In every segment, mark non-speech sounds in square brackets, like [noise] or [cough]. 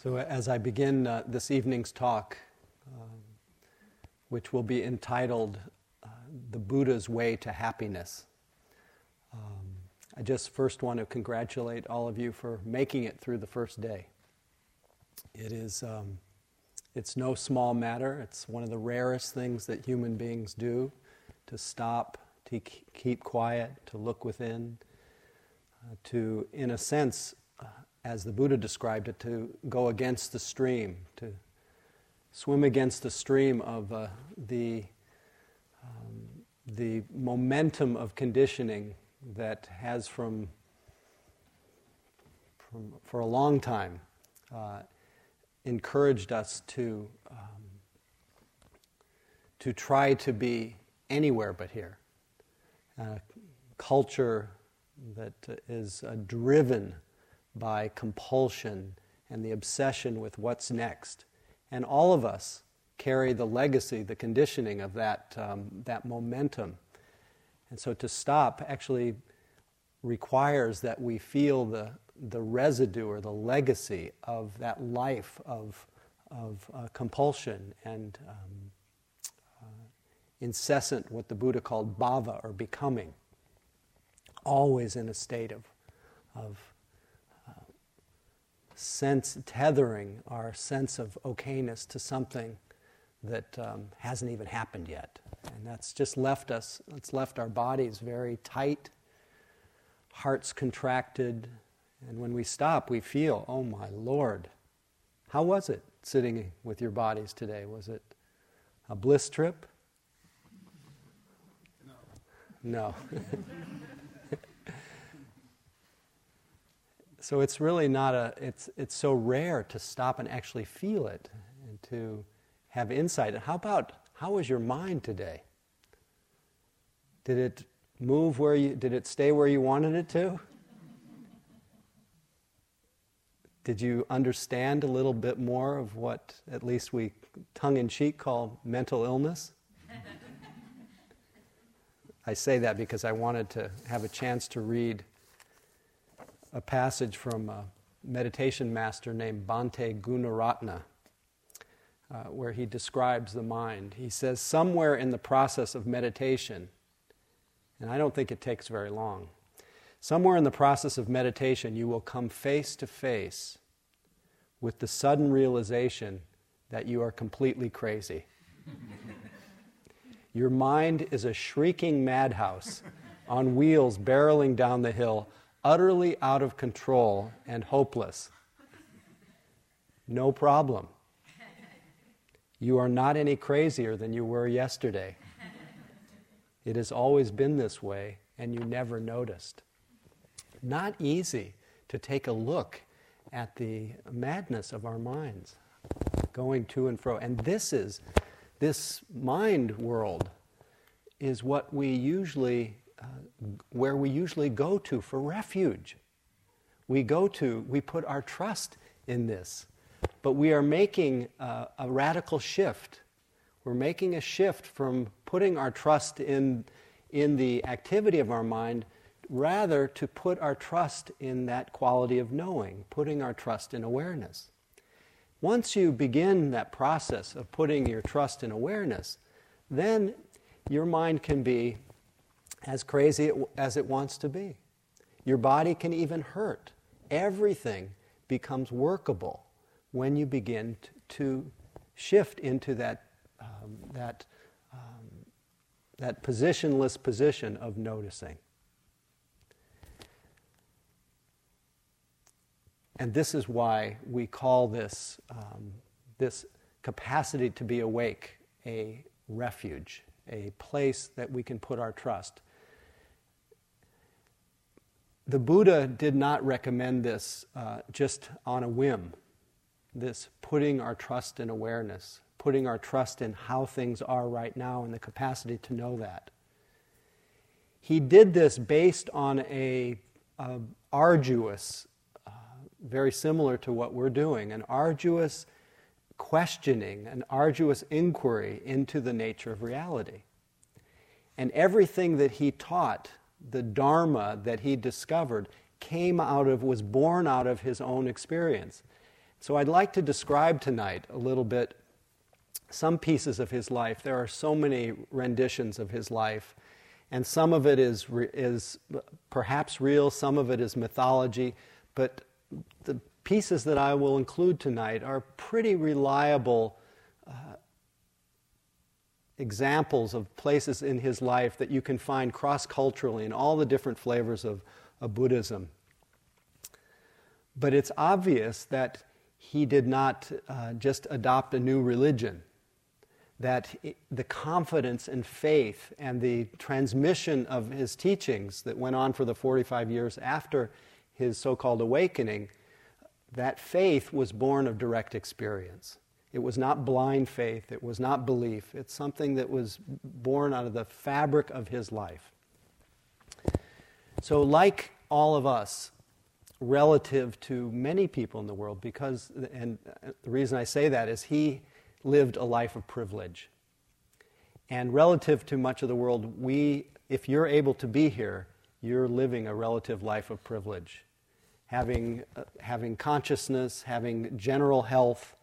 So, as I begin uh, this evening's talk, um, which will be entitled uh, The Buddha's Way to Happiness, um, I just first want to congratulate all of you for making it through the first day. It is, um, it's no small matter. It's one of the rarest things that human beings do to stop, to keep quiet, to look within, uh, to, in a sense, as the Buddha described it, to go against the stream, to swim against the stream of uh, the, um, the momentum of conditioning that has from, from for a long time uh, encouraged us to, um, to try to be anywhere but here. Uh, culture that is uh, driven by compulsion and the obsession with what's next. And all of us carry the legacy, the conditioning of that, um, that momentum. And so to stop actually requires that we feel the, the residue or the legacy of that life of, of uh, compulsion and um, uh, incessant, what the Buddha called bhava or becoming, always in a state of, of sense tethering our sense of okayness to something that um, hasn't even happened yet. And that's just left us, it's left our bodies very tight, hearts contracted. And when we stop, we feel, oh my Lord, how was it sitting with your bodies today? Was it a bliss trip? No. No. [laughs] [laughs] So it's really not a, it's, it's so rare to stop and actually feel it and to have insight. And how about, how was your mind today? Did it move where you, did it stay where you wanted it to? Did you understand a little bit more of what at least we tongue in cheek call mental illness? [laughs] I say that because I wanted to have a chance to read a passage from a meditation master named Bhante Gunaratana, uh, where he describes the mind. He says, Somewhere in the process of meditation, and I don't think it takes very long, somewhere in the process of meditation, you will come face to face with the sudden realization that you are completely crazy. Your mind is a shrieking madhouse on wheels barreling down the hill utterly out of control and hopeless. No problem. You are not any crazier than you were yesterday. It has always been this way, and you never noticed. Not easy to take a look at the madness of our minds, going to and fro. And this is, this mind world is what we usually uh, where we usually go to for refuge. We go to, we put our trust in this. But we are making a radical shift. We're making a shift from putting our trust in, in the activity of our mind rather to put our trust in that quality of knowing, putting our trust in awareness. Once you begin that process of putting your trust in awareness, then your mind can be as crazy as it wants to be. Your body can even hurt. Everything becomes workable when you begin to shift into that, um, that, um, that positionless position of noticing. And this is why we call this, um, this capacity to be awake a refuge, a place that we can put our trust the Buddha did not recommend this uh, just on a whim, this putting our trust in awareness, putting our trust in how things are right now and the capacity to know that. He did this based on a, a arduous, uh, very similar to what we're doing, an arduous questioning, an arduous inquiry into the nature of reality. And everything that he taught the Dharma that he discovered came out of, was born out of his own experience. So I'd like to describe tonight a little bit some pieces of his life. There are so many renditions of his life, and some of it is, is perhaps real, some of it is mythology, but the pieces that I will include tonight are pretty reliable uh, examples of places in his life that you can find cross culturally in all the different flavors of, of Buddhism. But it's obvious that he did not uh, just adopt a new religion, that the confidence and faith and the transmission of his teachings that went on for the 45 years after his so called awakening, that faith was born of direct experience. It was not blind faith, it was not belief. It's something that was born out of the fabric of his life. So, like all of us, relative to many people in the world, because, and the reason I say that is he lived a life of privilege. And relative to much of the world, we, if you're able to be here, you're living a relative life of privilege. Having, uh, having consciousness, having general health,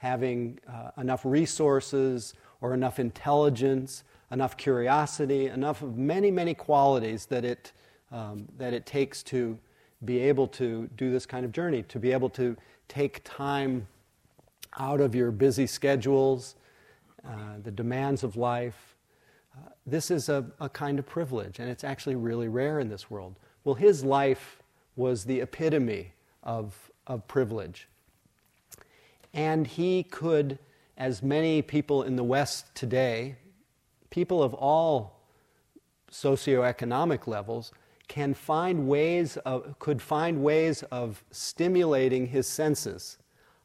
having uh, enough resources or enough intelligence, enough curiosity, enough of many, many qualities that it, um, that it takes to be able to do this kind of journey, to be able to take time out of your busy schedules, uh, the demands of life. Uh, this is a, a kind of privilege, and it's actually really rare in this world. Well, his life was the epitome of, of privilege. And he could, as many people in the West today, people of all socioeconomic levels, can find ways of, could find ways of stimulating his senses,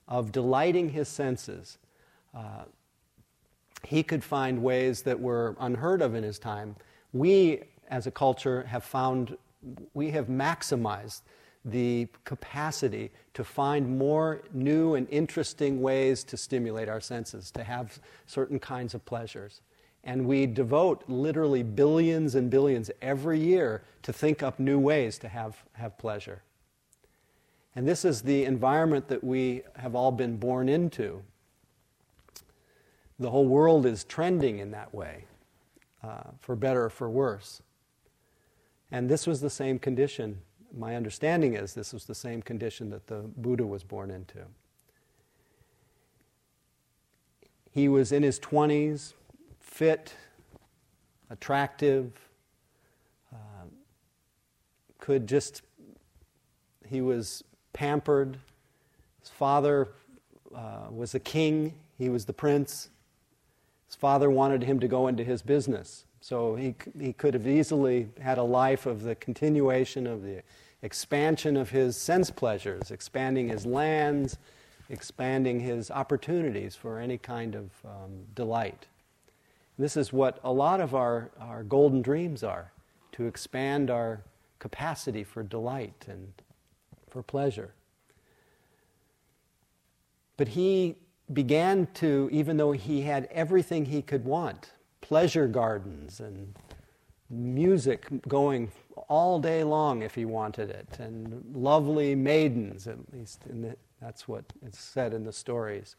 of delighting his senses. Uh, he could find ways that were unheard of in his time. We, as a culture, have found, we have maximized the capacity to find more new and interesting ways to stimulate our senses, to have certain kinds of pleasures. And we devote literally billions and billions every year to think up new ways to have, have pleasure. And this is the environment that we have all been born into. The whole world is trending in that way, uh, for better or for worse. And this was the same condition my understanding is this was the same condition that the Buddha was born into. He was in his 20s, fit, attractive, uh, could just, he was pampered. His father uh, was a king, he was the prince. His father wanted him to go into his business. So he, he could have easily had a life of the continuation of the expansion of his sense pleasures, expanding his lands, expanding his opportunities for any kind of um, delight. This is what a lot of our, our golden dreams are to expand our capacity for delight and for pleasure. But he began to, even though he had everything he could want pleasure gardens and music going all day long if he wanted it, and lovely maidens, at least that's what it's said in the stories.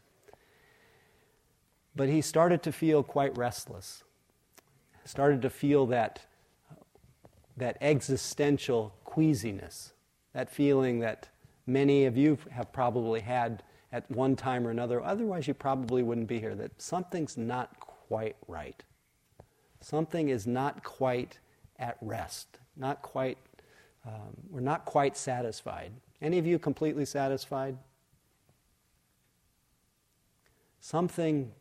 But he started to feel quite restless. Started to feel that, that existential queasiness, that feeling that many of you have probably had at one time or another. Otherwise, you probably wouldn't be here. That something's not quite right. Something is not quite at rest not quite, um, we're not quite satisfied. Any of you completely satisfied? Something,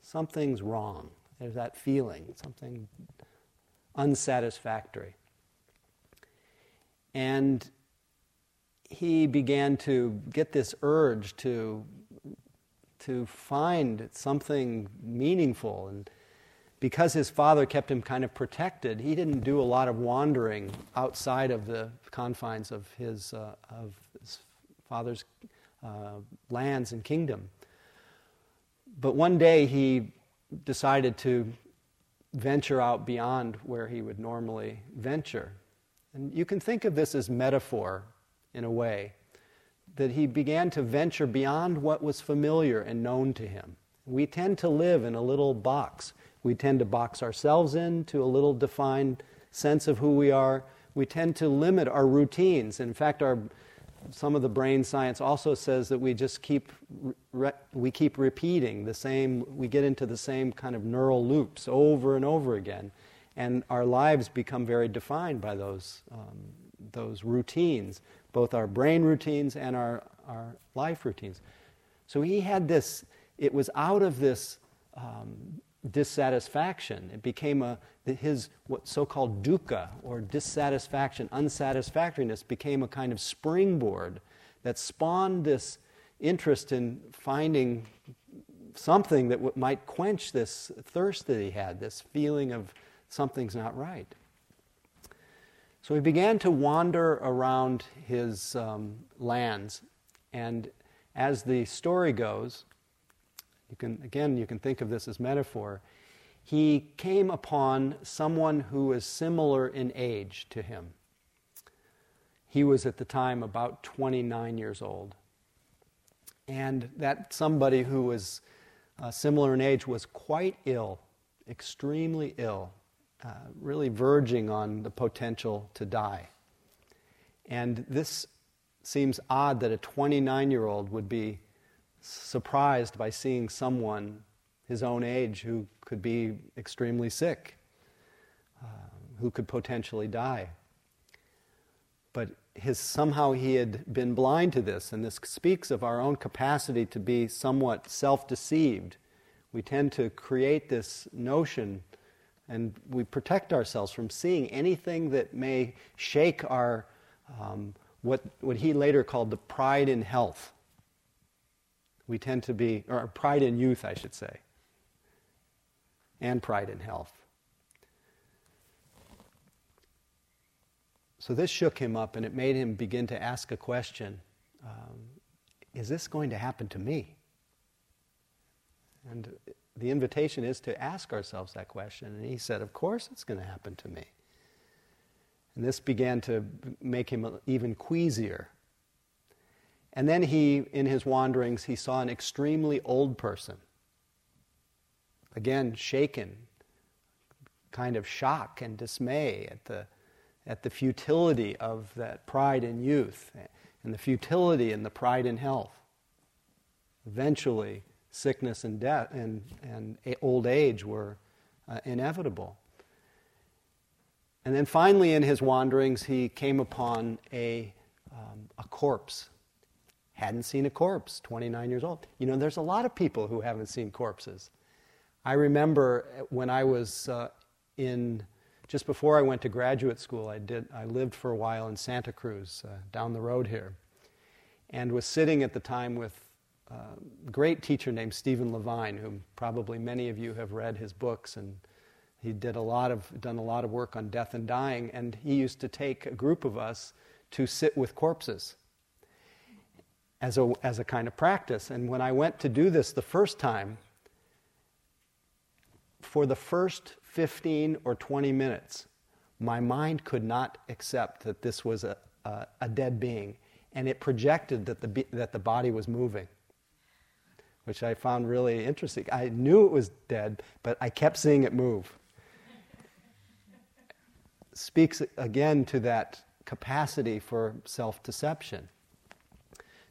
something's wrong. There's that feeling, something unsatisfactory. And he began to get this urge to, to find something meaningful and because his father kept him kind of protected, he didn't do a lot of wandering outside of the confines of his, uh, of his father's uh, lands and kingdom. But one day he decided to venture out beyond where he would normally venture. And you can think of this as metaphor in a way, that he began to venture beyond what was familiar and known to him. We tend to live in a little box. We tend to box ourselves in to a little defined sense of who we are. We tend to limit our routines. In fact, our, some of the brain science also says that we just keep re, we keep repeating the same. We get into the same kind of neural loops over and over again, and our lives become very defined by those um, those routines, both our brain routines and our our life routines. So he had this. It was out of this um, dissatisfaction. It became a, his what so-called dukkha, or dissatisfaction, unsatisfactoriness, became a kind of springboard that spawned this interest in finding something that w- might quench this thirst that he had, this feeling of something's not right. So he began to wander around his um, lands, and as the story goes, you can, again, you can think of this as metaphor. He came upon someone who was similar in age to him. He was at the time about 29 years old. And that somebody who was uh, similar in age was quite ill, extremely ill, uh, really verging on the potential to die. And this seems odd that a 29 year old would be surprised by seeing someone his own age who could be extremely sick, uh, who could potentially die. But his, somehow he had been blind to this, and this speaks of our own capacity to be somewhat self deceived. We tend to create this notion and we protect ourselves from seeing anything that may shake our, um, what, what he later called the pride in health. We tend to be, or pride in youth, I should say, and pride in health. So this shook him up and it made him begin to ask a question um, Is this going to happen to me? And the invitation is to ask ourselves that question. And he said, Of course it's going to happen to me. And this began to make him even queasier. And then he, in his wanderings, he saw an extremely old person. Again, shaken, kind of shock and dismay at the, at the futility of that pride in youth and the futility and the pride in health. Eventually, sickness and death and, and old age were uh, inevitable. And then finally, in his wanderings, he came upon a, um, a corpse hadn't seen a corpse, 29 years old. You know, there's a lot of people who haven't seen corpses. I remember when I was uh, in, just before I went to graduate school, I, did, I lived for a while in Santa Cruz, uh, down the road here, and was sitting at the time with a great teacher named Stephen Levine, whom probably many of you have read his books, and he did a lot of, done a lot of work on death and dying, and he used to take a group of us to sit with corpses as a, as a kind of practice. And when I went to do this the first time, for the first 15 or 20 minutes, my mind could not accept that this was a, a, a dead being. And it projected that the, that the body was moving, which I found really interesting. I knew it was dead, but I kept seeing it move. Speaks again to that capacity for self deception.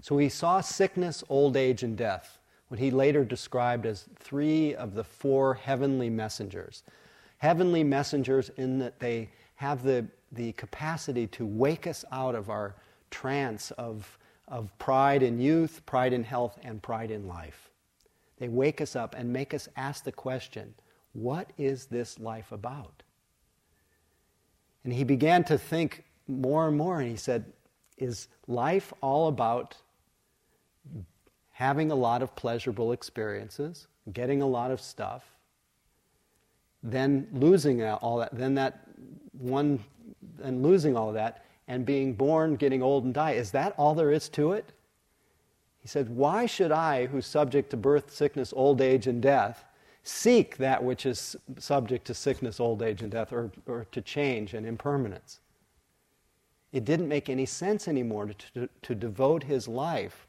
So he saw sickness, old age, and death, what he later described as three of the four heavenly messengers. Heavenly messengers, in that they have the, the capacity to wake us out of our trance of, of pride in youth, pride in health, and pride in life. They wake us up and make us ask the question what is this life about? And he began to think more and more, and he said, Is life all about having a lot of pleasurable experiences, getting a lot of stuff, then losing all that, then that one, and losing all that, and being born, getting old, and die. Is that all there is to it? He said, Why should I, who's subject to birth, sickness, old age, and death, seek that which is subject to sickness, old age, and death, or, or to change and impermanence? It didn't make any sense anymore to, to, to devote his life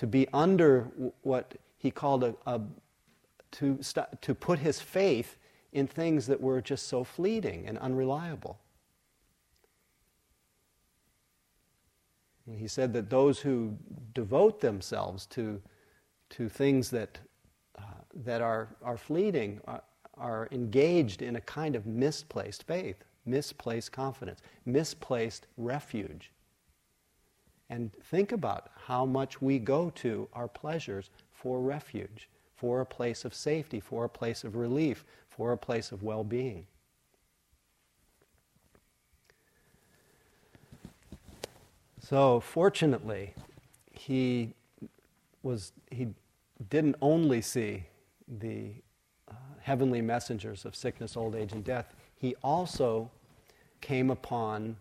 to be under what he called a, a to, st- to put his faith in things that were just so fleeting and unreliable. He said that those who devote themselves to, to things that, uh, that are, are fleeting are, are engaged in a kind of misplaced faith, misplaced confidence, misplaced refuge. And think about how much we go to our pleasures for refuge, for a place of safety, for a place of relief, for a place of well being. So, fortunately, he, was, he didn't only see the uh, heavenly messengers of sickness, old age, and death, he also came upon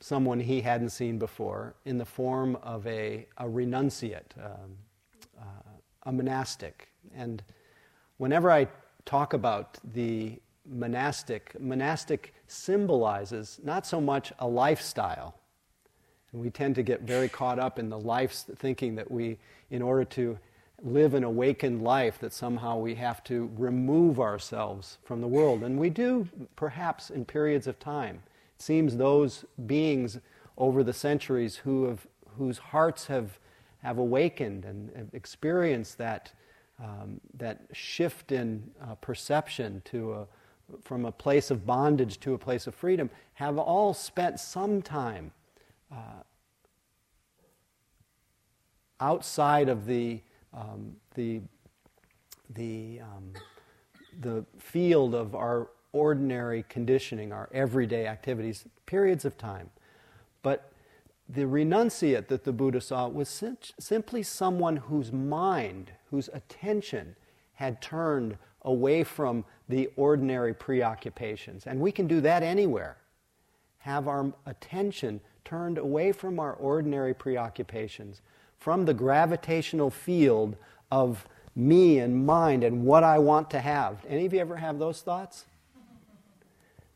someone he hadn't seen before in the form of a, a renunciate, um, uh, a monastic. And whenever I talk about the monastic, monastic symbolizes not so much a lifestyle. And we tend to get very caught up in the life thinking that we, in order to live an awakened life, that somehow we have to remove ourselves from the world. And we do, perhaps, in periods of time. It seems those beings over the centuries who have, whose hearts have, have awakened and have experienced that, um, that shift in uh, perception to a, from a place of bondage to a place of freedom have all spent some time uh, outside of the, um, the, the, um, the field of our ordinary conditioning, our everyday activities, periods of time. But the renunciate that the Buddha saw was sim- simply someone whose mind, whose attention had turned away from the ordinary preoccupations. And we can do that anywhere. Have our attention turned away from our ordinary preoccupations, from the gravitational field of me and mind and what I want to have. Any of you ever have those thoughts?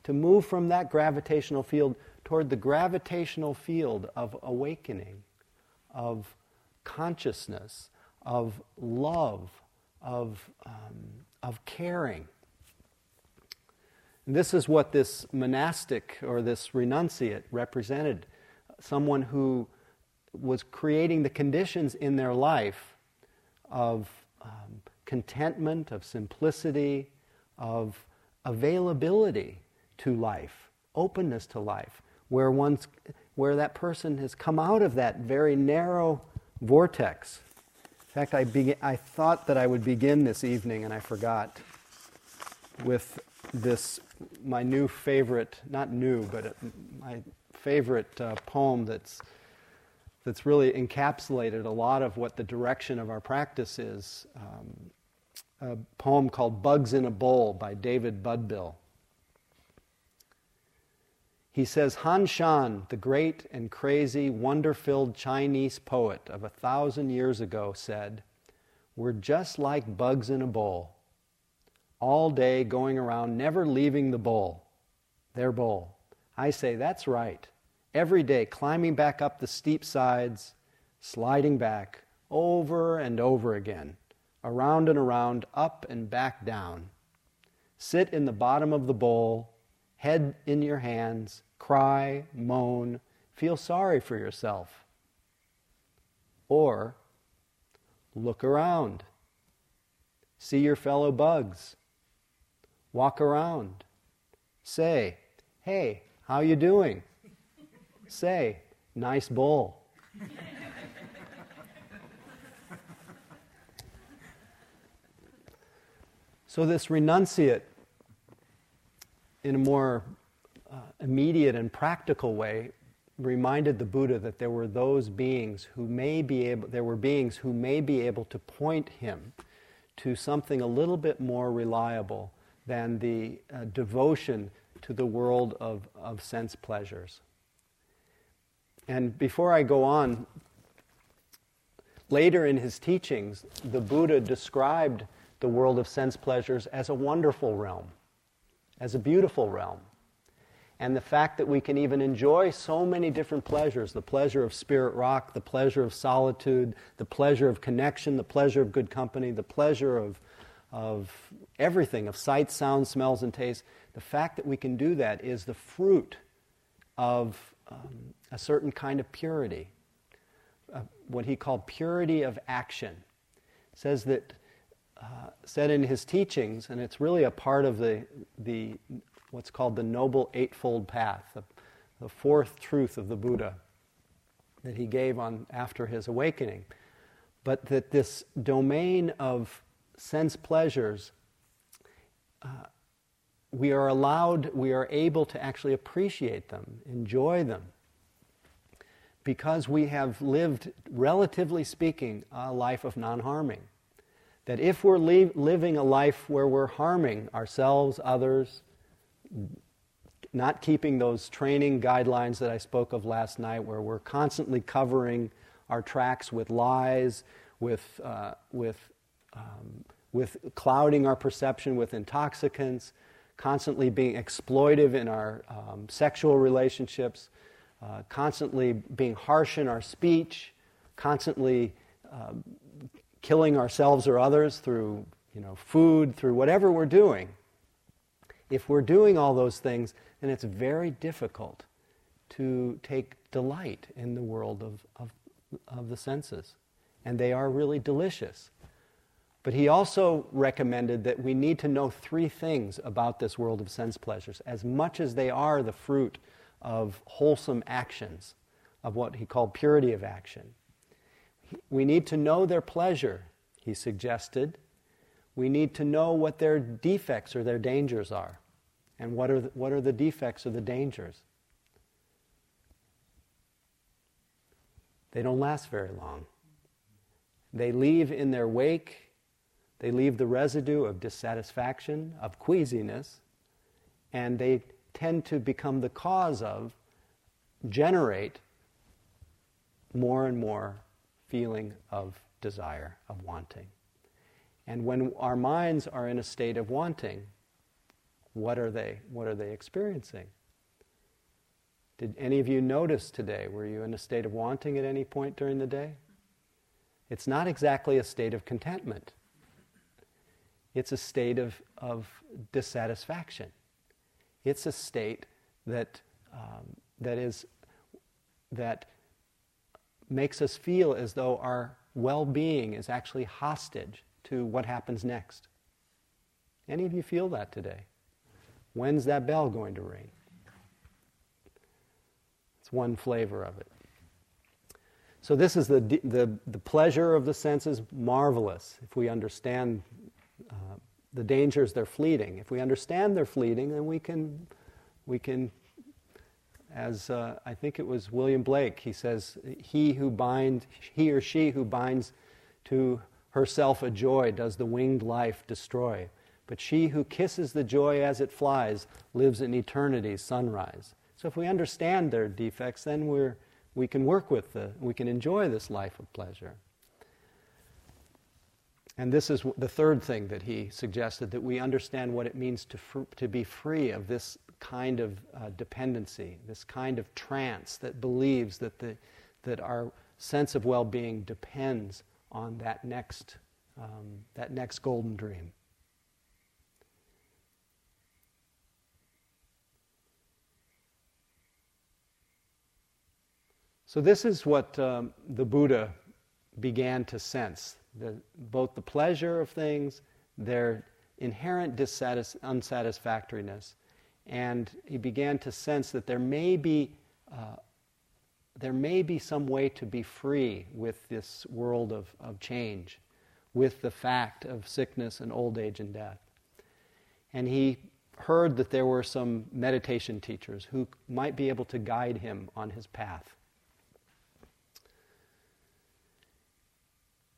To move from that gravitational field toward the gravitational field of awakening, of consciousness, of love, of, um, of caring. And this is what this monastic or this renunciate represented someone who was creating the conditions in their life of um, contentment, of simplicity, of availability to life, openness to life, where, one's, where that person has come out of that very narrow vortex. In fact, I, be, I thought that I would begin this evening, and I forgot, with this, my new favorite, not new, but my favorite uh, poem that's, that's really encapsulated a lot of what the direction of our practice is. Um, a poem called Bugs in a Bowl by David Budbill. He says Han Shan, the great and crazy, wonder filled Chinese poet of a thousand years ago, said, We're just like bugs in a bowl, all day going around, never leaving the bowl, their bowl. I say, That's right. Every day climbing back up the steep sides, sliding back, over and over again, around and around, up and back down. Sit in the bottom of the bowl head in your hands, cry, moan, feel sorry for yourself. Or look around, see your fellow bugs, walk around, say, "Hey, how you doing?" say, "Nice bowl." so this renunciate in a more uh, immediate and practical way, reminded the Buddha that there were those beings who may be able, there were beings who may be able to point him to something a little bit more reliable than the uh, devotion to the world of, of sense pleasures. And before I go on, later in his teachings, the Buddha described the world of sense pleasures as a wonderful realm as a beautiful realm. And the fact that we can even enjoy so many different pleasures the pleasure of spirit rock, the pleasure of solitude, the pleasure of connection, the pleasure of good company, the pleasure of, of everything, of sight, sound, smells, and tastes. The fact that we can do that is the fruit of um, a certain kind of purity, uh, what he called purity of action. Says that, uh, said in his teachings, and it's really a part of the, the what's called the Noble Eightfold Path, the, the fourth truth of the Buddha that he gave on after his awakening. But that this domain of sense pleasures, uh, we are allowed, we are able to actually appreciate them, enjoy them, because we have lived, relatively speaking, a life of non harming. That if we're li- living a life where we're harming ourselves, others, not keeping those training guidelines that I spoke of last night, where we're constantly covering our tracks with lies, with, uh, with, um, with clouding our perception with intoxicants, constantly being exploitive in our um, sexual relationships, uh, constantly being harsh in our speech, constantly uh, killing ourselves or others through you know, food, through whatever we're doing if we're doing all those things, then it's very difficult to take delight in the world of, of, of the senses. And they are really delicious. But he also recommended that we need to know three things about this world of sense pleasures, as much as they are the fruit of wholesome actions, of what he called purity of action. We need to know their pleasure, he suggested, we need to know what their defects or their dangers are. And what are the, what are the defects or the dangers? They don't last very long. They leave in their wake, they leave the residue of dissatisfaction, of queasiness, and they tend to become the cause of, generate more and more feeling of desire, of wanting. And when our minds are in a state of wanting, what are they? What are they experiencing? Did any of you notice today? Were you in a state of wanting at any point during the day? It's not exactly a state of contentment. It's a state of, of dissatisfaction. It's a state that, um, that, is, that makes us feel as though our well being is actually hostage to what happens next. Any of you feel that today? When's that bell going to ring? It's one flavor of it. So, this is the, the, the pleasure of the senses, marvelous if we understand uh, the dangers they're fleeting. If we understand they're fleeting, then we can, we can as uh, I think it was William Blake, he says, he who binds, he or she who binds to herself a joy does the winged life destroy. But she who kisses the joy as it flies lives in eternity's sunrise. So if we understand their defects, then we're, we can work with the, we can enjoy this life of pleasure. And this is the third thing that he suggested that we understand what it means to, fr- to be free of this kind of uh, dependency, this kind of trance that believes that, the, that our sense of well being depends on that next, um, that next golden dream. So, this is what um, the Buddha began to sense the, both the pleasure of things, their inherent dissatis- unsatisfactoriness, and he began to sense that there may be uh, there may be some way to be free with this world of, of change, with the fact of sickness and old age and death. And he heard that there were some meditation teachers who might be able to guide him on his path.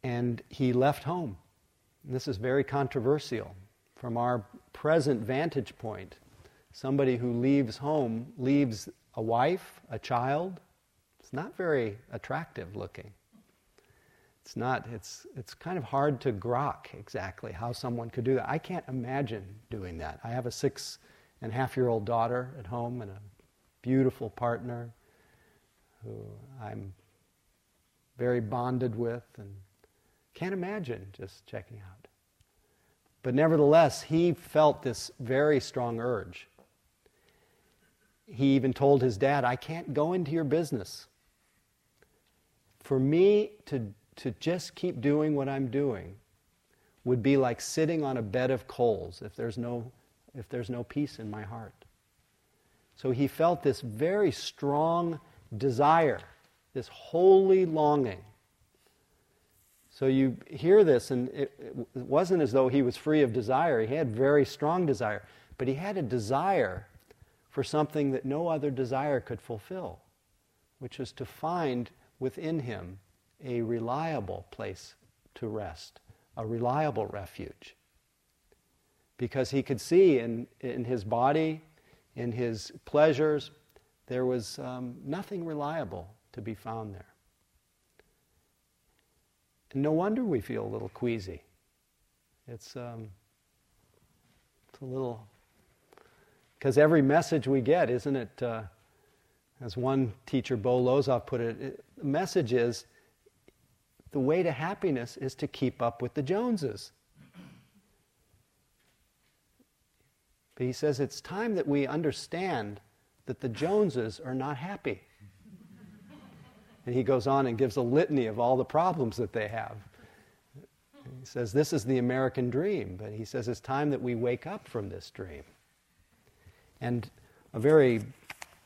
And he left home. And this is very controversial. From our present vantage point, somebody who leaves home leaves a wife, a child, it's not very attractive looking. It's not, it's, it's kind of hard to grok exactly how someone could do that. I can't imagine doing that. I have a six and a half year old daughter at home and a beautiful partner who I'm very bonded with and can't imagine just checking out. But nevertheless, he felt this very strong urge. He even told his dad, I can't go into your business. For me to, to just keep doing what I'm doing would be like sitting on a bed of coals if there's no, if there's no peace in my heart. So he felt this very strong desire, this holy longing. So you hear this, and it, it wasn't as though he was free of desire. He had very strong desire, but he had a desire for something that no other desire could fulfill, which was to find within him a reliable place to rest a reliable refuge. Because he could see in, in his body, in his pleasures, there was um, nothing reliable to be found there. And no wonder we feel a little queasy. It's, um, it's a little, because every message we get, isn't it? Uh, as one teacher, Bo Lozoff, put it, it, the message is the way to happiness is to keep up with the Joneses. But he says it's time that we understand that the Joneses are not happy. And he goes on and gives a litany of all the problems that they have. He says, This is the American dream, but he says it's time that we wake up from this dream. And a very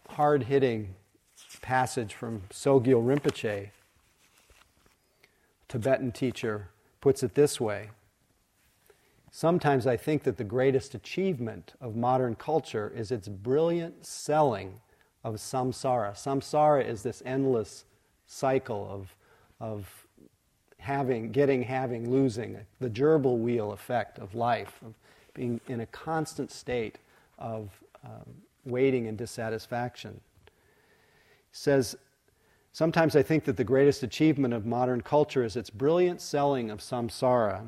hard hitting passage from Sogyal Rinpoche Tibetan teacher puts it this way Sometimes I think that the greatest achievement of modern culture is its brilliant selling of samsara. Samsara is this endless cycle of, of having, getting, having, losing, the gerbil wheel effect of life, of being in a constant state of um, waiting and dissatisfaction. He says, Sometimes I think that the greatest achievement of modern culture is its brilliant selling of samsara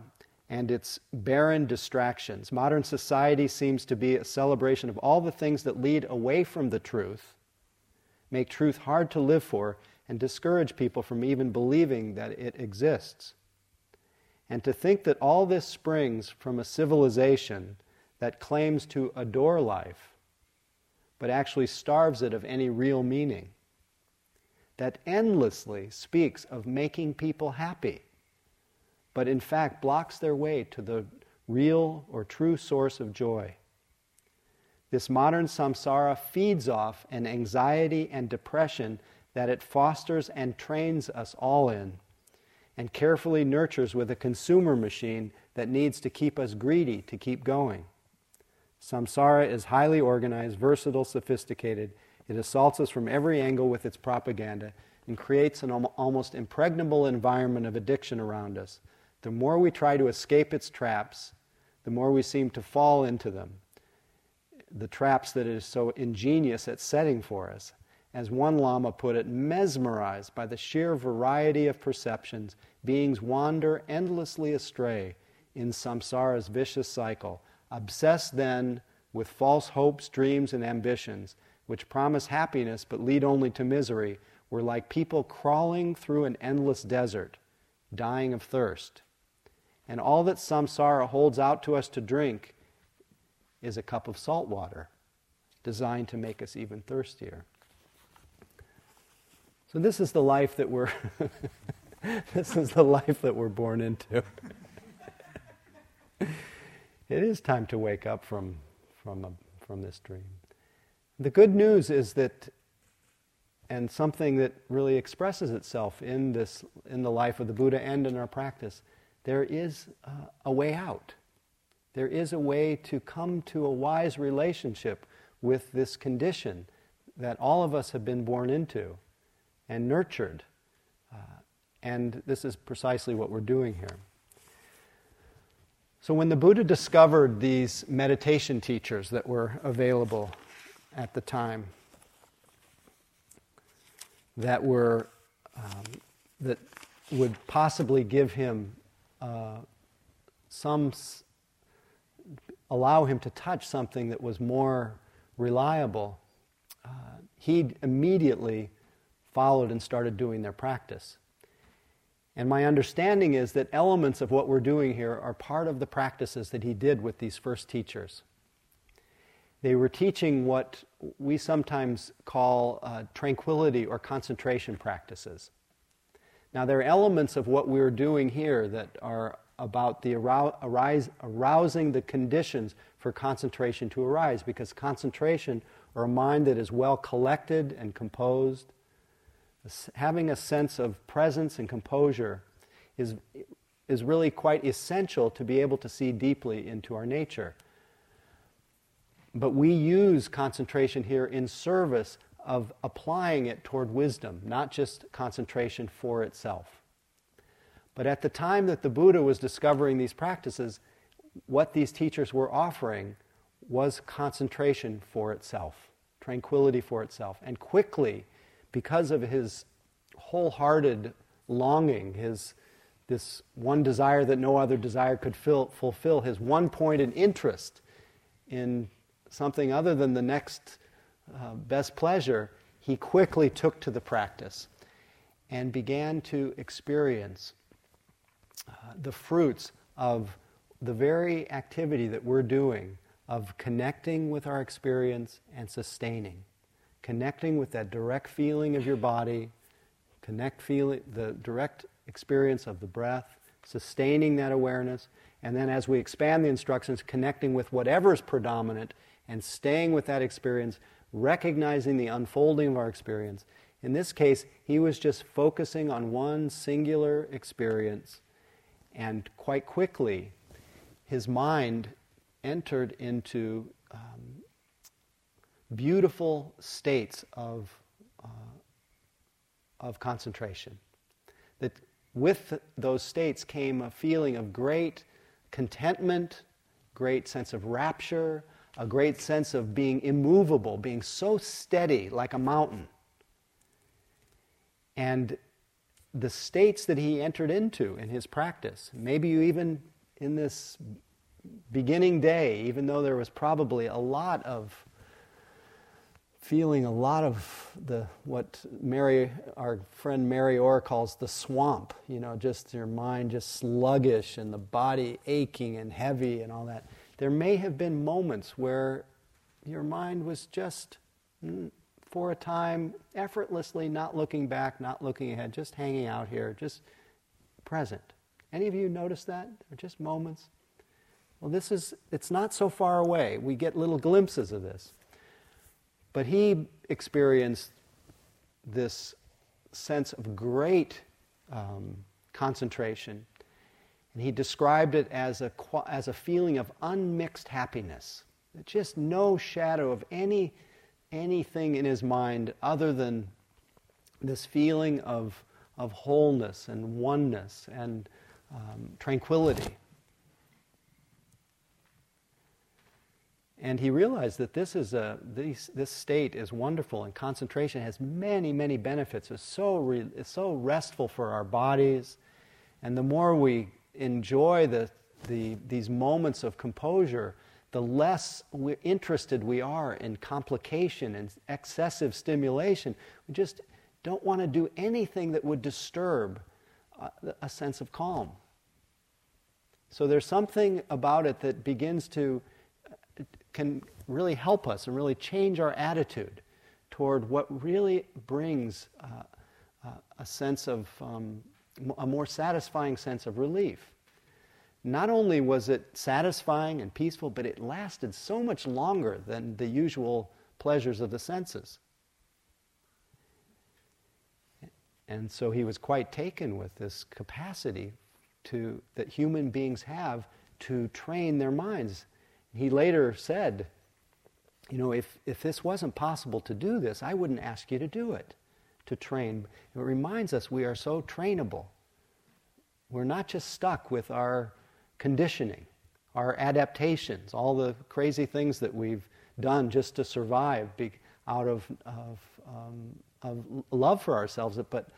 and its barren distractions. Modern society seems to be a celebration of all the things that lead away from the truth, make truth hard to live for, and discourage people from even believing that it exists. And to think that all this springs from a civilization that claims to adore life, but actually starves it of any real meaning that endlessly speaks of making people happy, but in fact blocks their way to the real or true source of joy. This modern samsara feeds off an anxiety and depression that it fosters and trains us all in, and carefully nurtures with a consumer machine that needs to keep us greedy to keep going. Samsara is highly organized, versatile, sophisticated, it assaults us from every angle with its propaganda and creates an almost impregnable environment of addiction around us. The more we try to escape its traps, the more we seem to fall into them. The traps that it is so ingenious at setting for us. As one Lama put it, mesmerized by the sheer variety of perceptions, beings wander endlessly astray in samsara's vicious cycle, obsessed then with false hopes, dreams, and ambitions which promise happiness but lead only to misery, were like people crawling through an endless desert, dying of thirst. And all that samsara holds out to us to drink is a cup of salt water, designed to make us even thirstier. So this is the life that we're [laughs] this is the life that we're born into. [laughs] it is time to wake up from from a, from this dream. The good news is that, and something that really expresses itself in, this, in the life of the Buddha and in our practice, there is a way out. There is a way to come to a wise relationship with this condition that all of us have been born into and nurtured. Uh, and this is precisely what we're doing here. So, when the Buddha discovered these meditation teachers that were available at the time that were um, that would possibly give him uh, some allow him to touch something that was more reliable, uh, he immediately followed and started doing their practice. And my understanding is that elements of what we're doing here are part of the practices that he did with these first teachers. They were teaching what we sometimes call uh, tranquility or concentration practices. Now, there are elements of what we're doing here that are about the arouse, arousing the conditions for concentration to arise, because concentration, or a mind that is well collected and composed, having a sense of presence and composure is, is really quite essential to be able to see deeply into our nature. But we use concentration here in service of applying it toward wisdom, not just concentration for itself. But at the time that the Buddha was discovering these practices, what these teachers were offering was concentration for itself, tranquility for itself. And quickly, because of his wholehearted longing, his this one desire that no other desire could fill, fulfill, his one pointed interest in something other than the next uh, best pleasure, he quickly took to the practice and began to experience uh, the fruits of the very activity that we're doing of connecting with our experience and sustaining. Connecting with that direct feeling of your body, connect feeling, the direct experience of the breath, sustaining that awareness, and then as we expand the instructions, connecting with whatever is predominant and staying with that experience, recognizing the unfolding of our experience. In this case, he was just focusing on one singular experience, and quite quickly, his mind entered into um, beautiful states of, uh, of concentration. That with those states came a feeling of great contentment, great sense of rapture, a great sense of being immovable, being so steady like a mountain. And the states that he entered into in his practice, maybe you even in this beginning day, even though there was probably a lot of feeling a lot of the what Mary, our friend Mary Orr calls the swamp. You know, just your mind just sluggish and the body aching and heavy and all that. There may have been moments where your mind was just, mm, for a time, effortlessly not looking back, not looking ahead, just hanging out here, just present. Any of you notice that? Just moments? Well, this is, it's not so far away. We get little glimpses of this. But he experienced this sense of great um, concentration. And he described it as a, as a feeling of unmixed happiness. Just no shadow of any, anything in his mind other than this feeling of, of wholeness and oneness and um, tranquility. And he realized that this, is a, this, this state is wonderful and concentration has many, many benefits. It's so, re, it's so restful for our bodies. And the more we enjoy the, the, these moments of composure, the less we're interested we are in complication and excessive stimulation. We just don't want to do anything that would disturb uh, a sense of calm. So there's something about it that begins to can really help us and really change our attitude toward what really brings uh, uh, a sense of, um, a more satisfying sense of relief. Not only was it satisfying and peaceful, but it lasted so much longer than the usual pleasures of the senses. And so he was quite taken with this capacity to, that human beings have to train their minds he later said, You know, if, if this wasn't possible to do this, I wouldn't ask you to do it, to train. It reminds us we are so trainable. We're not just stuck with our conditioning, our adaptations, all the crazy things that we've done just to survive out of, of, um, of love for ourselves, but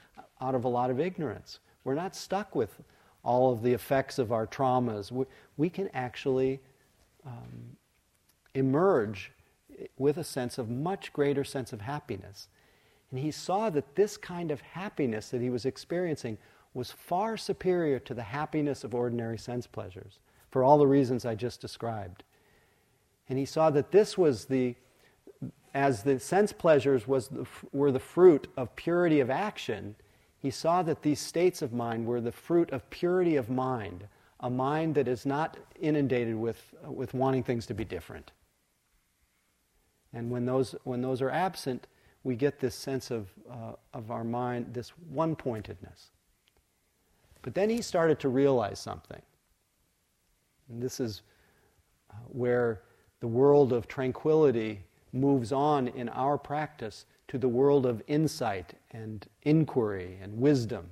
out of a lot of ignorance. We're not stuck with all of the effects of our traumas. We, we can actually um, emerge with a sense of much greater sense of happiness. And he saw that this kind of happiness that he was experiencing was far superior to the happiness of ordinary sense pleasures, for all the reasons I just described. And he saw that this was the, as the sense pleasures was the, were the fruit of purity of action, he saw that these states of mind were the fruit of purity of mind, a mind that is not inundated with, with wanting things to be different. And when those, when those are absent, we get this sense of, uh, of our mind, this one pointedness. But then he started to realize something. And this is uh, where the world of tranquility moves on in our practice to the world of insight and inquiry and wisdom.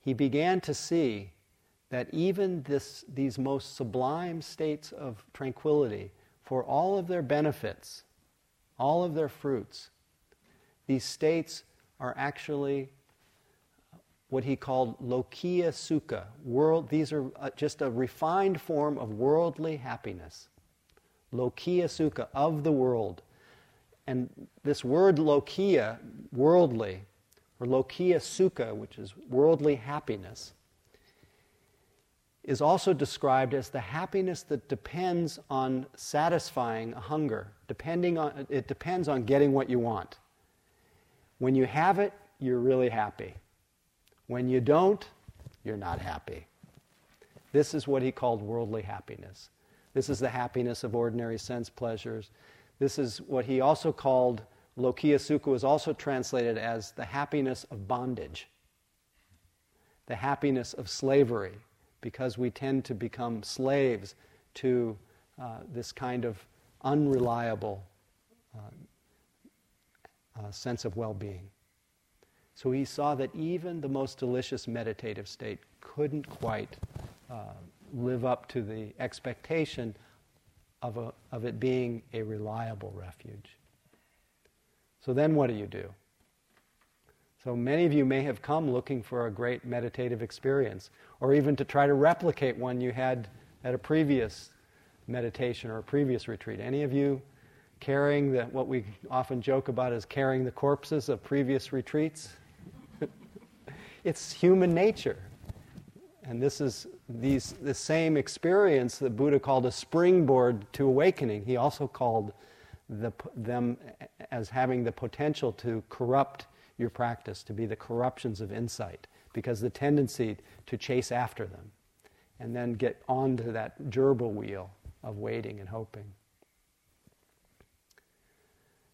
He began to see that even this, these most sublime states of tranquility, for all of their benefits, all of their fruits, these states are actually what he called lokiya sukha. World, these are uh, just a refined form of worldly happiness. Lokiya sukha, of the world. And this word lokiya, worldly, or lokiya sukha, which is worldly happiness, is also described as the happiness that depends on satisfying a hunger. Depending on, it depends on getting what you want. When you have it, you're really happy. When you don't, you're not happy. This is what he called worldly happiness. This is the happiness of ordinary sense pleasures. This is what he also called, Lokiya Sukha was also translated as the happiness of bondage, the happiness of slavery, because we tend to become slaves to uh, this kind of unreliable uh, uh, sense of well being. So he saw that even the most delicious meditative state couldn't quite uh, live up to the expectation of, a, of it being a reliable refuge. So then what do you do? So many of you may have come looking for a great meditative experience, or even to try to replicate one you had at a previous meditation or a previous retreat. Any of you carrying the, what we often joke about as carrying the corpses of previous retreats? [laughs] it's human nature. And this is these, the same experience that Buddha called a springboard to awakening. He also called the, them as having the potential to corrupt your practice, to be the corruptions of insight, because the tendency to chase after them and then get onto that gerbil wheel of waiting and hoping.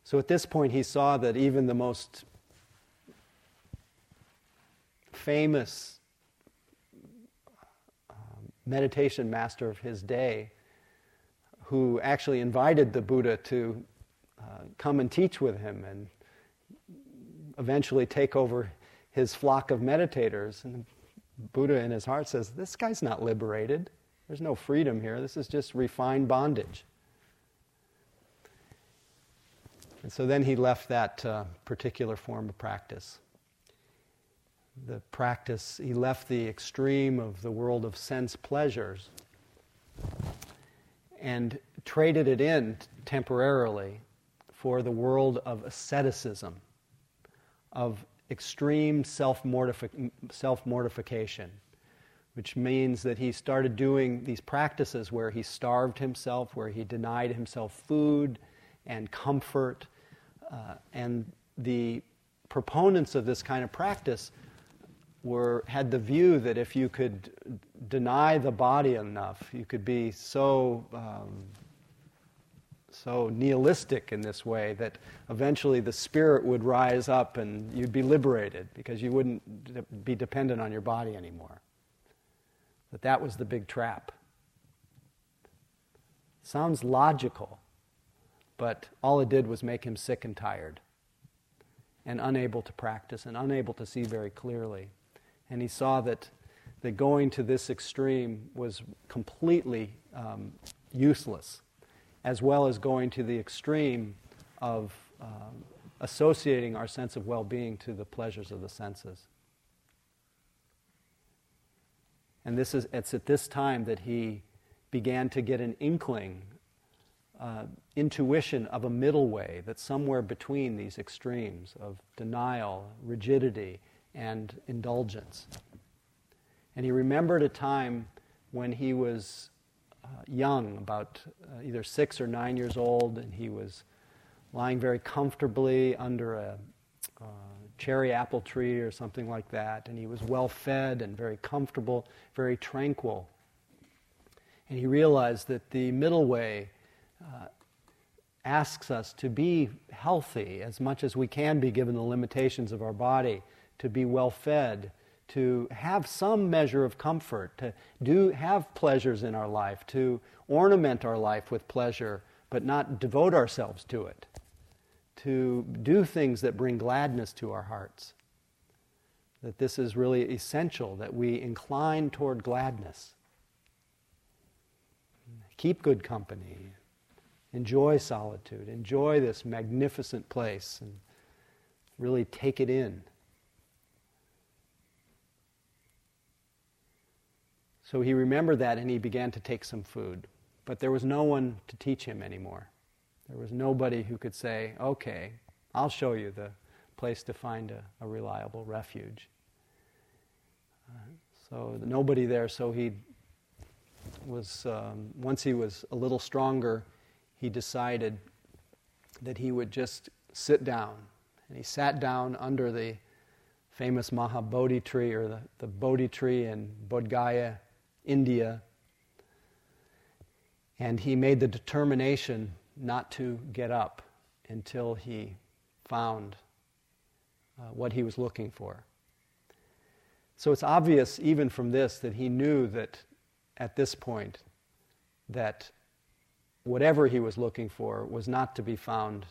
So at this point, he saw that even the most famous um, meditation master of his day, who actually invited the Buddha to uh, come and teach with him and eventually take over his flock of meditators. And Buddha in his heart says, This guy's not liberated. There's no freedom here. This is just refined bondage. And so then he left that uh, particular form of practice. The practice, he left the extreme of the world of sense pleasures and traded it in temporarily for the world of asceticism of extreme self mortification, which means that he started doing these practices where he starved himself, where he denied himself food and comfort. Uh, and the proponents of this kind of practice were, had the view that if you could deny the body enough, you could be so um, so nihilistic in this way that eventually the spirit would rise up and you'd be liberated because you wouldn't be dependent on your body anymore. But that was the big trap. Sounds logical, but all it did was make him sick and tired and unable to practice and unable to see very clearly. And he saw that, that going to this extreme was completely um, useless as well as going to the extreme of um, associating our sense of well being to the pleasures of the senses. And this is, it's at this time that he began to get an inkling, uh, intuition of a middle way that's somewhere between these extremes of denial, rigidity, and indulgence. And he remembered a time when he was young, about uh, either six or nine years old, and he was lying very comfortably under a uh, cherry apple tree or something like that, and he was well fed and very comfortable, very tranquil. And he realized that the middle way uh, asks us to be healthy as much as we can be given the limitations of our body, to be well fed, to have some measure of comfort, to do have pleasures in our life, to ornament our life with pleasure, but not devote ourselves to it, to do things that bring gladness to our hearts. That this is really essential, that we incline toward gladness. Keep good company. Enjoy solitude. Enjoy this magnificent place and really take it in. So he remembered that and he began to take some food. But there was no one to teach him anymore. There was nobody who could say, okay, I'll show you the place to find a, a reliable refuge. Uh, so nobody there, so he was, um, once he was a little stronger, he decided that he would just sit down. And he sat down under the famous Mahabodhi tree or the, the Bodhi tree in Bodh Gaya India. And he made the determination not to get up until he found uh, what he was looking for. So it's obvious, even from this, that he knew that at this point, that whatever he was looking for was not to be found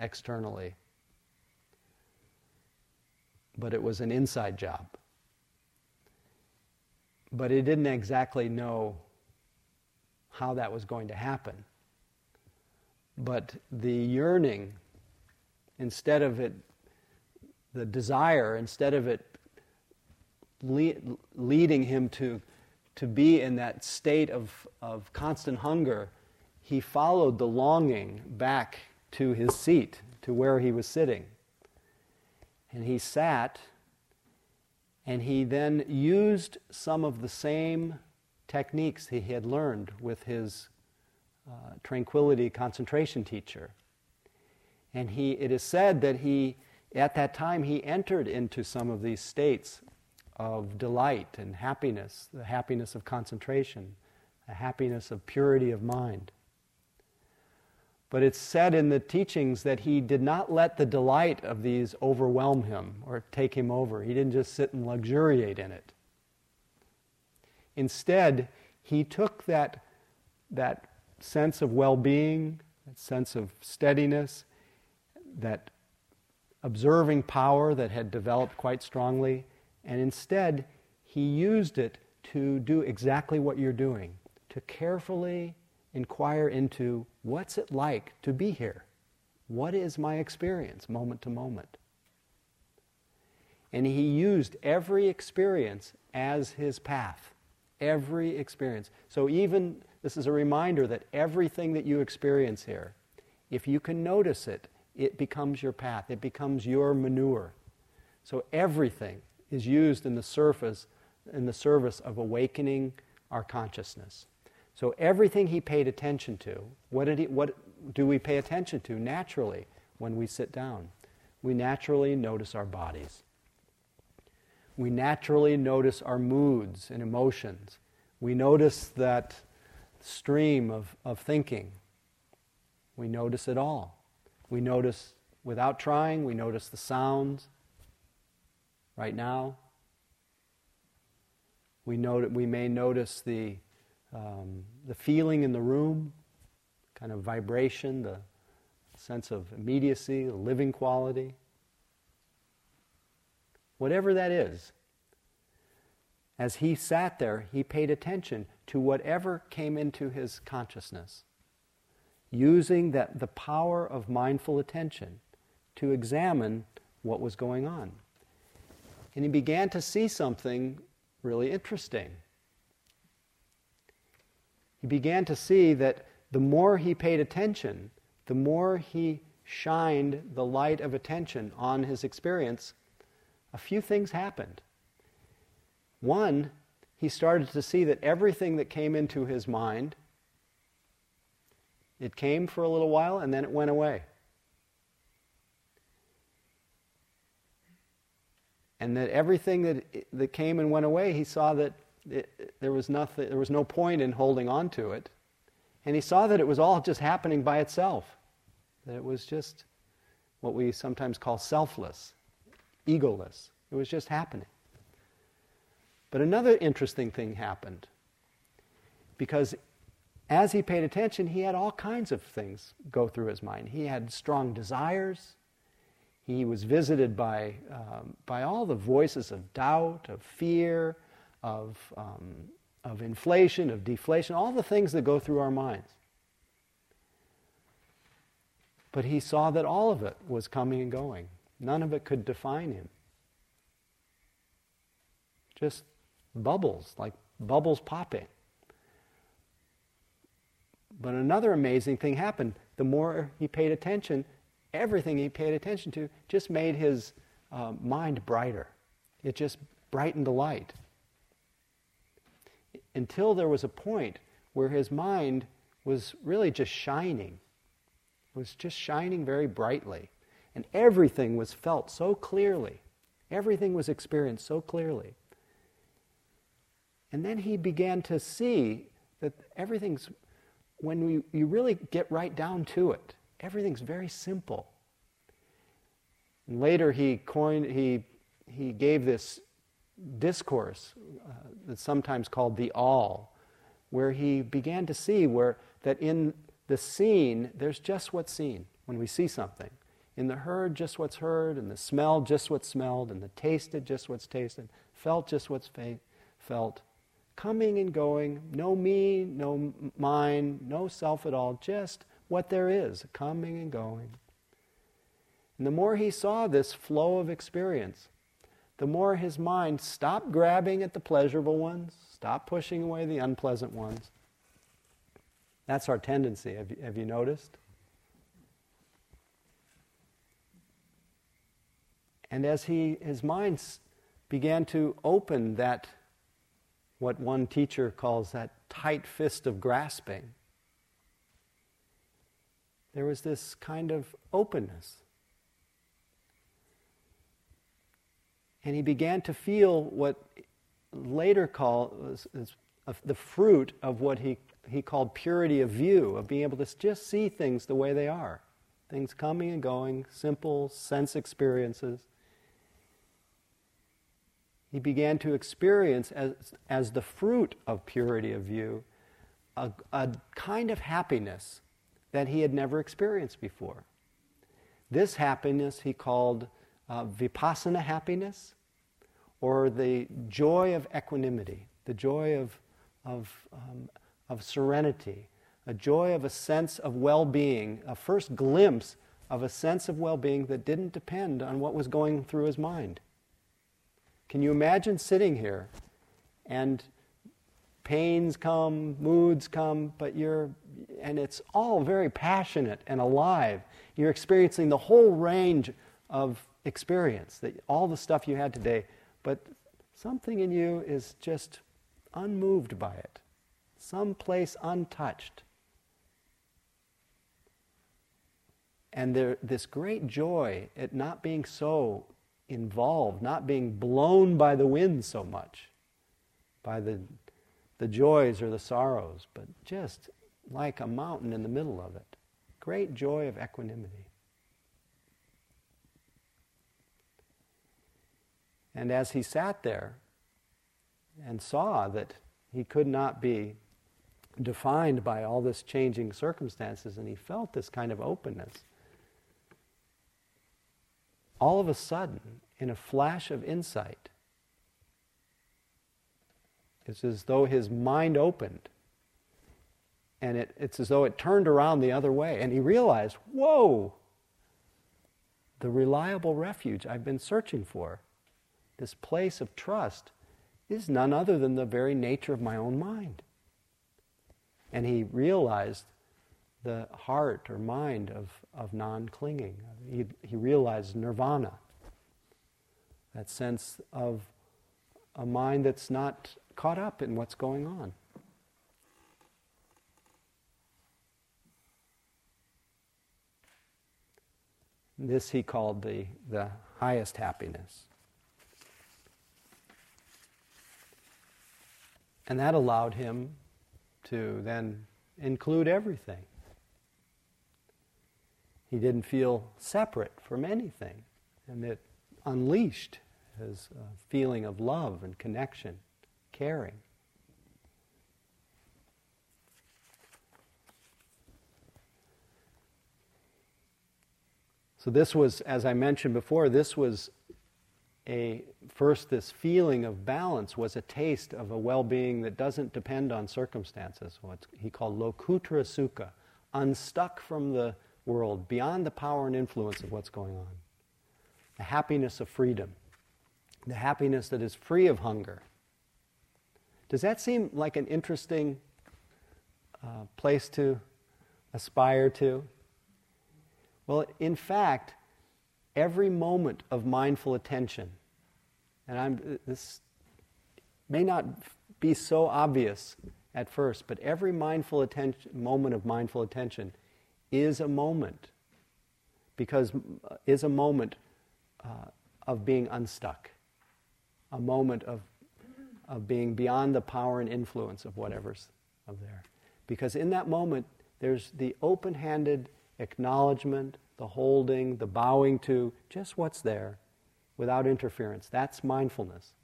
externally, but it was an inside job but he didn't exactly know how that was going to happen. But the yearning, instead of it, the desire, instead of it le- leading him to, to be in that state of, of constant hunger, he followed the longing back to his seat, to where he was sitting. And he sat and he then used some of the same techniques he had learned with his uh, tranquility concentration teacher. And he, it is said that he, at that time, he entered into some of these states of delight and happiness, the happiness of concentration, the happiness of purity of mind. But it's said in the teachings that he did not let the delight of these overwhelm him or take him over. He didn't just sit and luxuriate in it. Instead, he took that, that sense of well being, that sense of steadiness, that observing power that had developed quite strongly, and instead, he used it to do exactly what you're doing to carefully inquire into what's it like to be here? What is my experience moment to moment? And he used every experience as his path. Every experience. So, even this is a reminder that everything that you experience here, if you can notice it, it becomes your path, it becomes your manure. So, everything is used in the surface, in the service of awakening our consciousness. So everything he paid attention to, what, did he, what do we pay attention to naturally when we sit down? We naturally notice our bodies. We naturally notice our moods and emotions. We notice that stream of, of thinking. We notice it all. We notice without trying, we notice the sounds right now. We, not- we may notice the um, the feeling in the room, kind of vibration, the sense of immediacy, the living quality. Whatever that is, as he sat there, he paid attention to whatever came into his consciousness, using that, the power of mindful attention to examine what was going on. And he began to see something really interesting he began to see that the more he paid attention, the more he shined the light of attention on his experience, a few things happened. One, he started to see that everything that came into his mind, it came for a little while and then it went away. And that everything that, that came and went away, he saw that there, was nothing, there was no point in holding on to it. And he saw that it was all just happening by itself. That it was just what we sometimes call selfless, egoless. It was just happening. But another interesting thing happened. Because as he paid attention, he had all kinds of things go through his mind. He had strong desires. He was visited by, um, by all the voices of doubt, of fear, of, um, of inflation, of deflation, all the things that go through our minds. But he saw that all of it was coming and going. None of it could define him. Just bubbles, like bubbles popping. But another amazing thing happened. The more he paid attention, everything he paid attention to just made his uh, mind brighter. It just brightened the light. Until there was a point where his mind was really just shining was just shining very brightly. And everything was felt so clearly. Everything was experienced so clearly. And then he began to see that everything's, when we, you really get right down to it, everything's very simple. And later he coined, he, he gave this discourse uh, that's sometimes called the all, where he began to see where that in the seen, there's just what's seen when we see something. In the heard, just what's heard, and the smell, just what's smelled, and the tasted, just what's tasted, felt, just what's felt. Coming and going, no me, no mine, no self at all, just what there is, coming and going. And the more he saw this flow of experience, the more his mind stopped grabbing at the pleasurable ones, stopped pushing away the unpleasant ones, that's our tendency. Have you, have you noticed? And as he, his mind began to open that, what one teacher calls that tight fist of grasping, there was this kind of openness. And he began to feel what later called was, was the fruit of what he he called purity of view, of being able to just see things the way they are. Things coming and going, simple sense experiences. He began to experience as, as the fruit of purity of view a, a kind of happiness that he had never experienced before. This happiness he called uh, vipassana happiness or the joy of equanimity, the joy of, of um, of serenity, a joy of a sense of well being, a first glimpse of a sense of well being that didn't depend on what was going through his mind. Can you imagine sitting here and pains come, moods come, but you're, and it's all very passionate and alive. You're experiencing the whole range of experience, that all the stuff you had today, but something in you is just unmoved by it someplace untouched. And there, this great joy at not being so involved, not being blown by the wind so much, by the, the joys or the sorrows, but just like a mountain in the middle of it. Great joy of equanimity. And as he sat there and saw that he could not be defined by all this changing circumstances, and he felt this kind of openness. All of a sudden, in a flash of insight, it's as though his mind opened. And it, it's as though it turned around the other way. And he realized, whoa, the reliable refuge I've been searching for, this place of trust, is none other than the very nature of my own mind. And he realized the heart or mind of, of non clinging. He, he realized nirvana, that sense of a mind that's not caught up in what's going on. This he called the, the highest happiness. And that allowed him to then include everything. He didn't feel separate from anything, and it unleashed his uh, feeling of love and connection, caring. So, this was, as I mentioned before, this was a first, this feeling of balance was a taste of a well being that doesn't depend on circumstances. What he called lokuttara sukha, unstuck from the world, beyond the power and influence of what's going on. The happiness of freedom, the happiness that is free of hunger. Does that seem like an interesting uh, place to aspire to? Well, in fact, every moment of mindful attention, and I'm, this may not be so obvious at first, but every mindful attention, moment of mindful attention is a moment, because uh, is a moment uh, of being unstuck, a moment of, of being beyond the power and influence of whatever's of there. Because in that moment, there's the open handed acknowledgement, the holding, the bowing to just what's there without interference. That's mindfulness.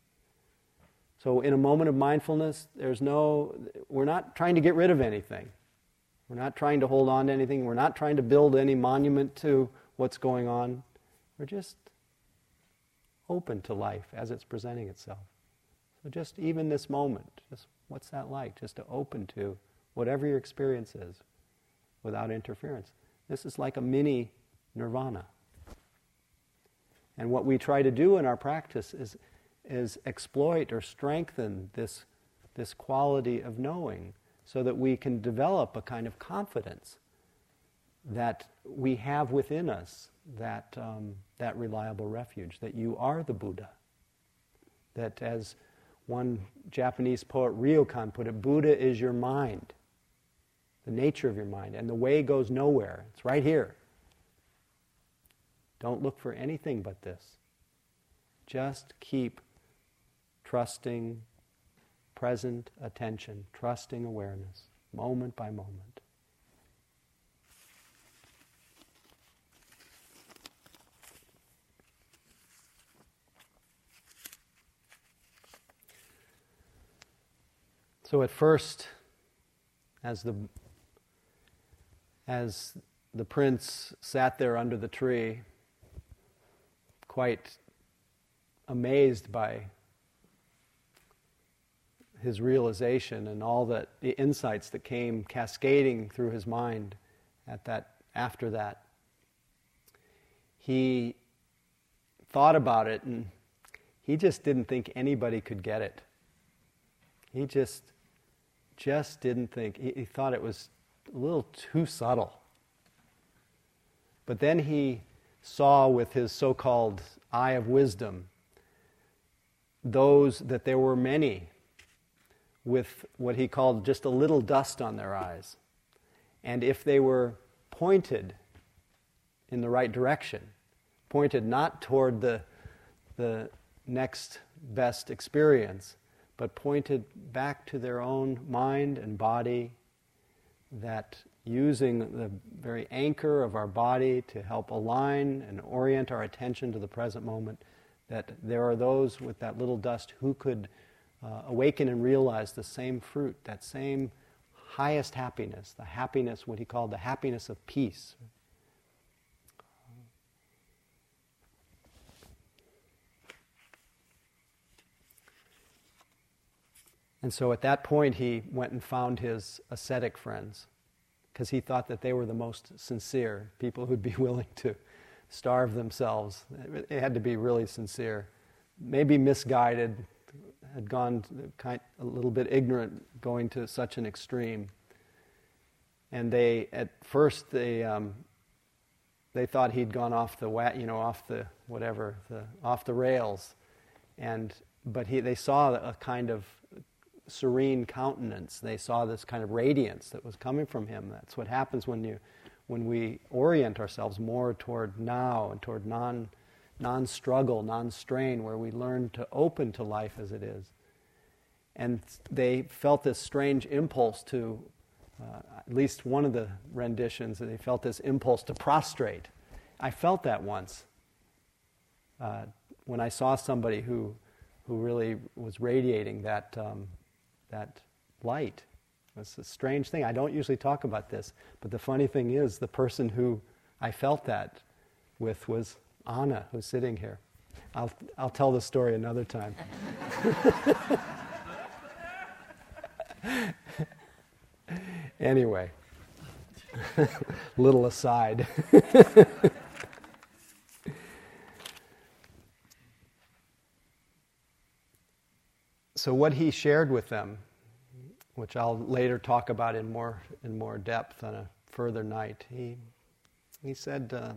So, in a moment of mindfulness, there's no, we're not trying to get rid of anything. We're not trying to hold on to anything. We're not trying to build any monument to what's going on. We're just open to life as it's presenting itself. So, just even this moment, just what's that like? Just to open to whatever your experience is without interference. This is like a mini nirvana. And what we try to do in our practice is, is exploit or strengthen this, this quality of knowing so that we can develop a kind of confidence that we have within us that, um, that reliable refuge, that you are the Buddha. That, as one Japanese poet, Ryokan, put it, Buddha is your mind the nature of your mind, and the way goes nowhere. It's right here. Don't look for anything but this. Just keep trusting present attention, trusting awareness, moment by moment. So at first, as the as the prince sat there under the tree, quite amazed by his realization and all the, insights that came cascading through his mind at that after that he thought about it and he just didn't think anybody could get it he just just didn't think he, he thought it was a little too subtle. But then he saw with his so called eye of wisdom those that there were many with what he called just a little dust on their eyes. And if they were pointed in the right direction, pointed not toward the, the next best experience, but pointed back to their own mind and body that using the very anchor of our body to help align and orient our attention to the present moment, that there are those with that little dust who could uh, awaken and realize the same fruit, that same highest happiness, the happiness, what he called the happiness of peace. And so at that point, he went and found his ascetic friends because he thought that they were the most sincere people who'd be [laughs] willing to starve themselves. It had to be really sincere. Maybe misguided, had gone kind, a little bit ignorant going to such an extreme. and they at first they um, they thought he'd gone off the you know off the whatever the off the rails, and but he they saw a kind of serene countenance. They saw this kind of radiance that was coming from him. That's what happens when you when we orient ourselves more toward now and toward non non struggle, non strain, where we learn to open to life as it is. And they felt this strange impulse to uh, at least one of the renditions, they felt this impulse to prostrate. I felt that once uh, when I saw somebody who, who really was radiating that, um, that light. It's a strange thing. I don't usually talk about this, but the funny thing is, the person who I felt that with was Anna, who's sitting here. I'll, I'll tell the story another time. [laughs] Anyway, [laughs] little aside. [laughs] so what he shared with them, which I'll later talk about in more in more depth on a further night, he he said uh,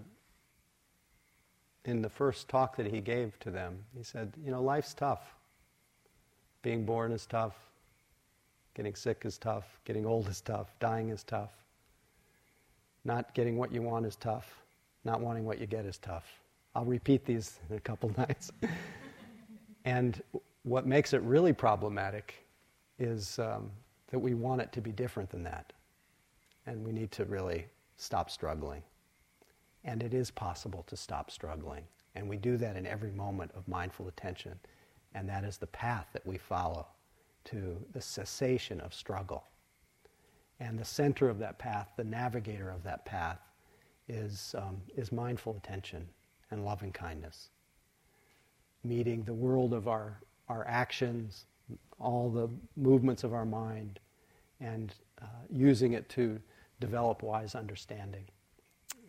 in the first talk that he gave to them, he said, you know, life's tough. Being born is tough. Getting sick is tough. Getting old is tough. Dying is tough. Not getting what you want is tough. Not wanting what you get is tough. I'll repeat these in a couple [laughs] nights. and what makes it really problematic is um, that we want it to be different than that. And we need to really stop struggling. And it is possible to stop struggling. And we do that in every moment of mindful attention. And that is the path that we follow to the cessation of struggle. And the center of that path, the navigator of that path, is, um, is mindful attention and loving kindness. Meeting the world of our, our actions, all the movements of our mind, and uh, using it to develop wise understanding.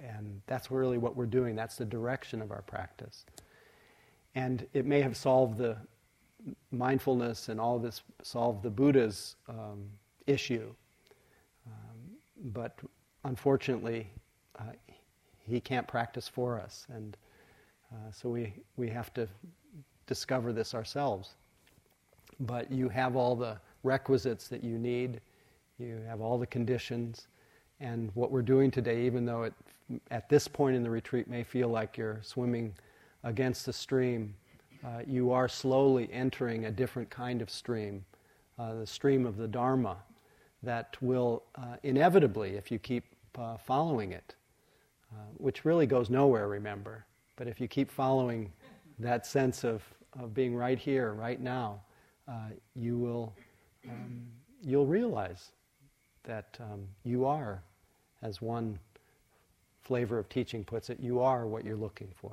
And that's really what we're doing. That's the direction of our practice. And it may have solved the mindfulness and all this solve the Buddha's um, issue. Um, but unfortunately, uh, he can't practice for us. And uh, so we, we have to discover this ourselves. But you have all the requisites that you need, you have all the conditions. And what we're doing today, even though it, at this point in the retreat may feel like you're swimming against the stream, uh, you are slowly entering a different kind of stream, uh, the stream of the Dharma, that will uh, inevitably, if you keep uh, following it, uh, which really goes nowhere, remember, but if you keep following that sense of, of being right here, right now, uh, you will um, you'll realize that um, you are, as one flavor of teaching puts it, you are what you're looking for.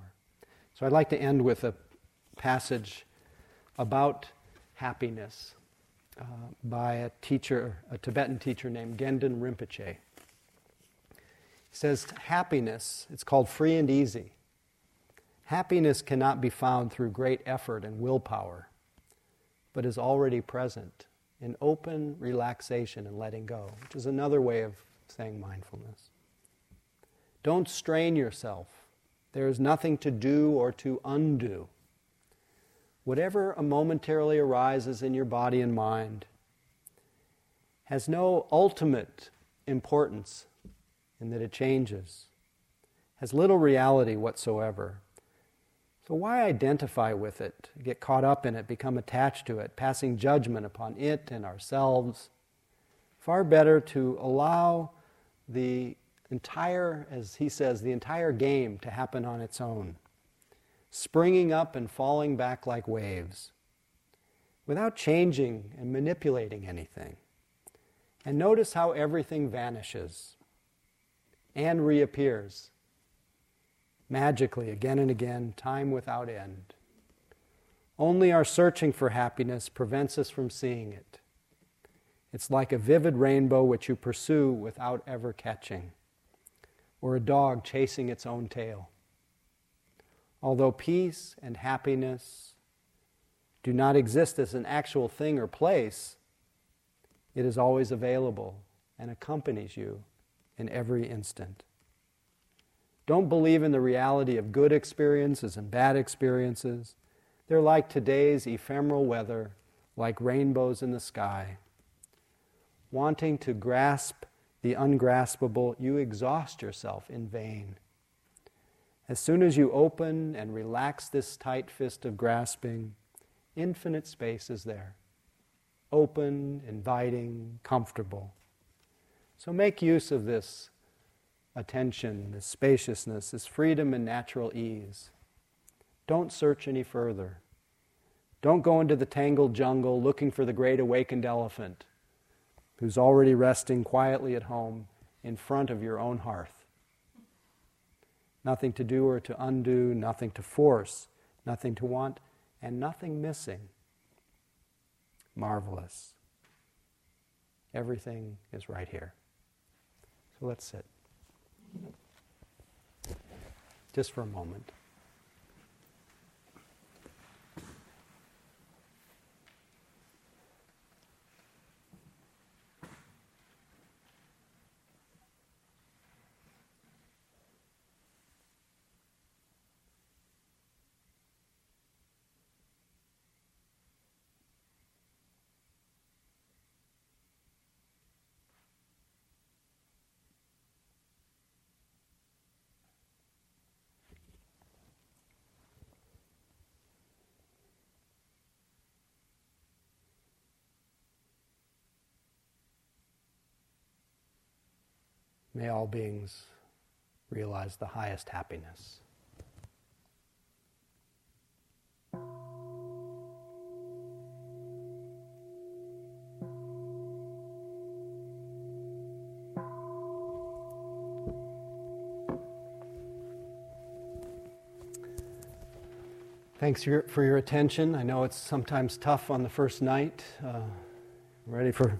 So I'd like to end with a passage about happiness uh, by a teacher, a Tibetan teacher named Gendun Rinpoche. He says, Happiness, it's called free and easy. Happiness cannot be found through great effort and willpower, but is already present in open relaxation and letting go, which is another way of saying mindfulness. Don't strain yourself. There is nothing to do or to undo whatever momentarily arises in your body and mind has no ultimate importance in that it changes, has little reality whatsoever. So, why identify with it, get caught up in it, become attached to it, passing judgment upon it and ourselves? Far better to allow the entire, as he says, the entire game to happen on its own springing up and falling back like waves, without changing and manipulating anything. And notice how everything vanishes and reappears magically again and again, time without end. Only our searching for happiness prevents us from seeing it. It's like a vivid rainbow which you pursue without ever catching, or a dog chasing its own tail. Although peace and happiness do not exist as an actual thing or place, it is always available and accompanies you in every instant. Don't believe in the reality of good experiences and bad experiences. They're like today's ephemeral weather, like rainbows in the sky. Wanting to grasp the ungraspable, you exhaust yourself in vain. As soon as you open and relax this tight fist of grasping, infinite space is there. Open, inviting, comfortable. So make use of this attention, this spaciousness, this freedom and natural ease. Don't search any further. Don't go into the tangled jungle looking for the great awakened elephant who's already resting quietly at home in front of your own hearth. Nothing to do or to undo, nothing to force, nothing to want, and nothing missing. Marvelous. Everything is right here. So let's sit. Just for a moment. May all beings realize the highest happiness. Thanks for your, attention. I know it's sometimes tough on the first night. Uh, ready for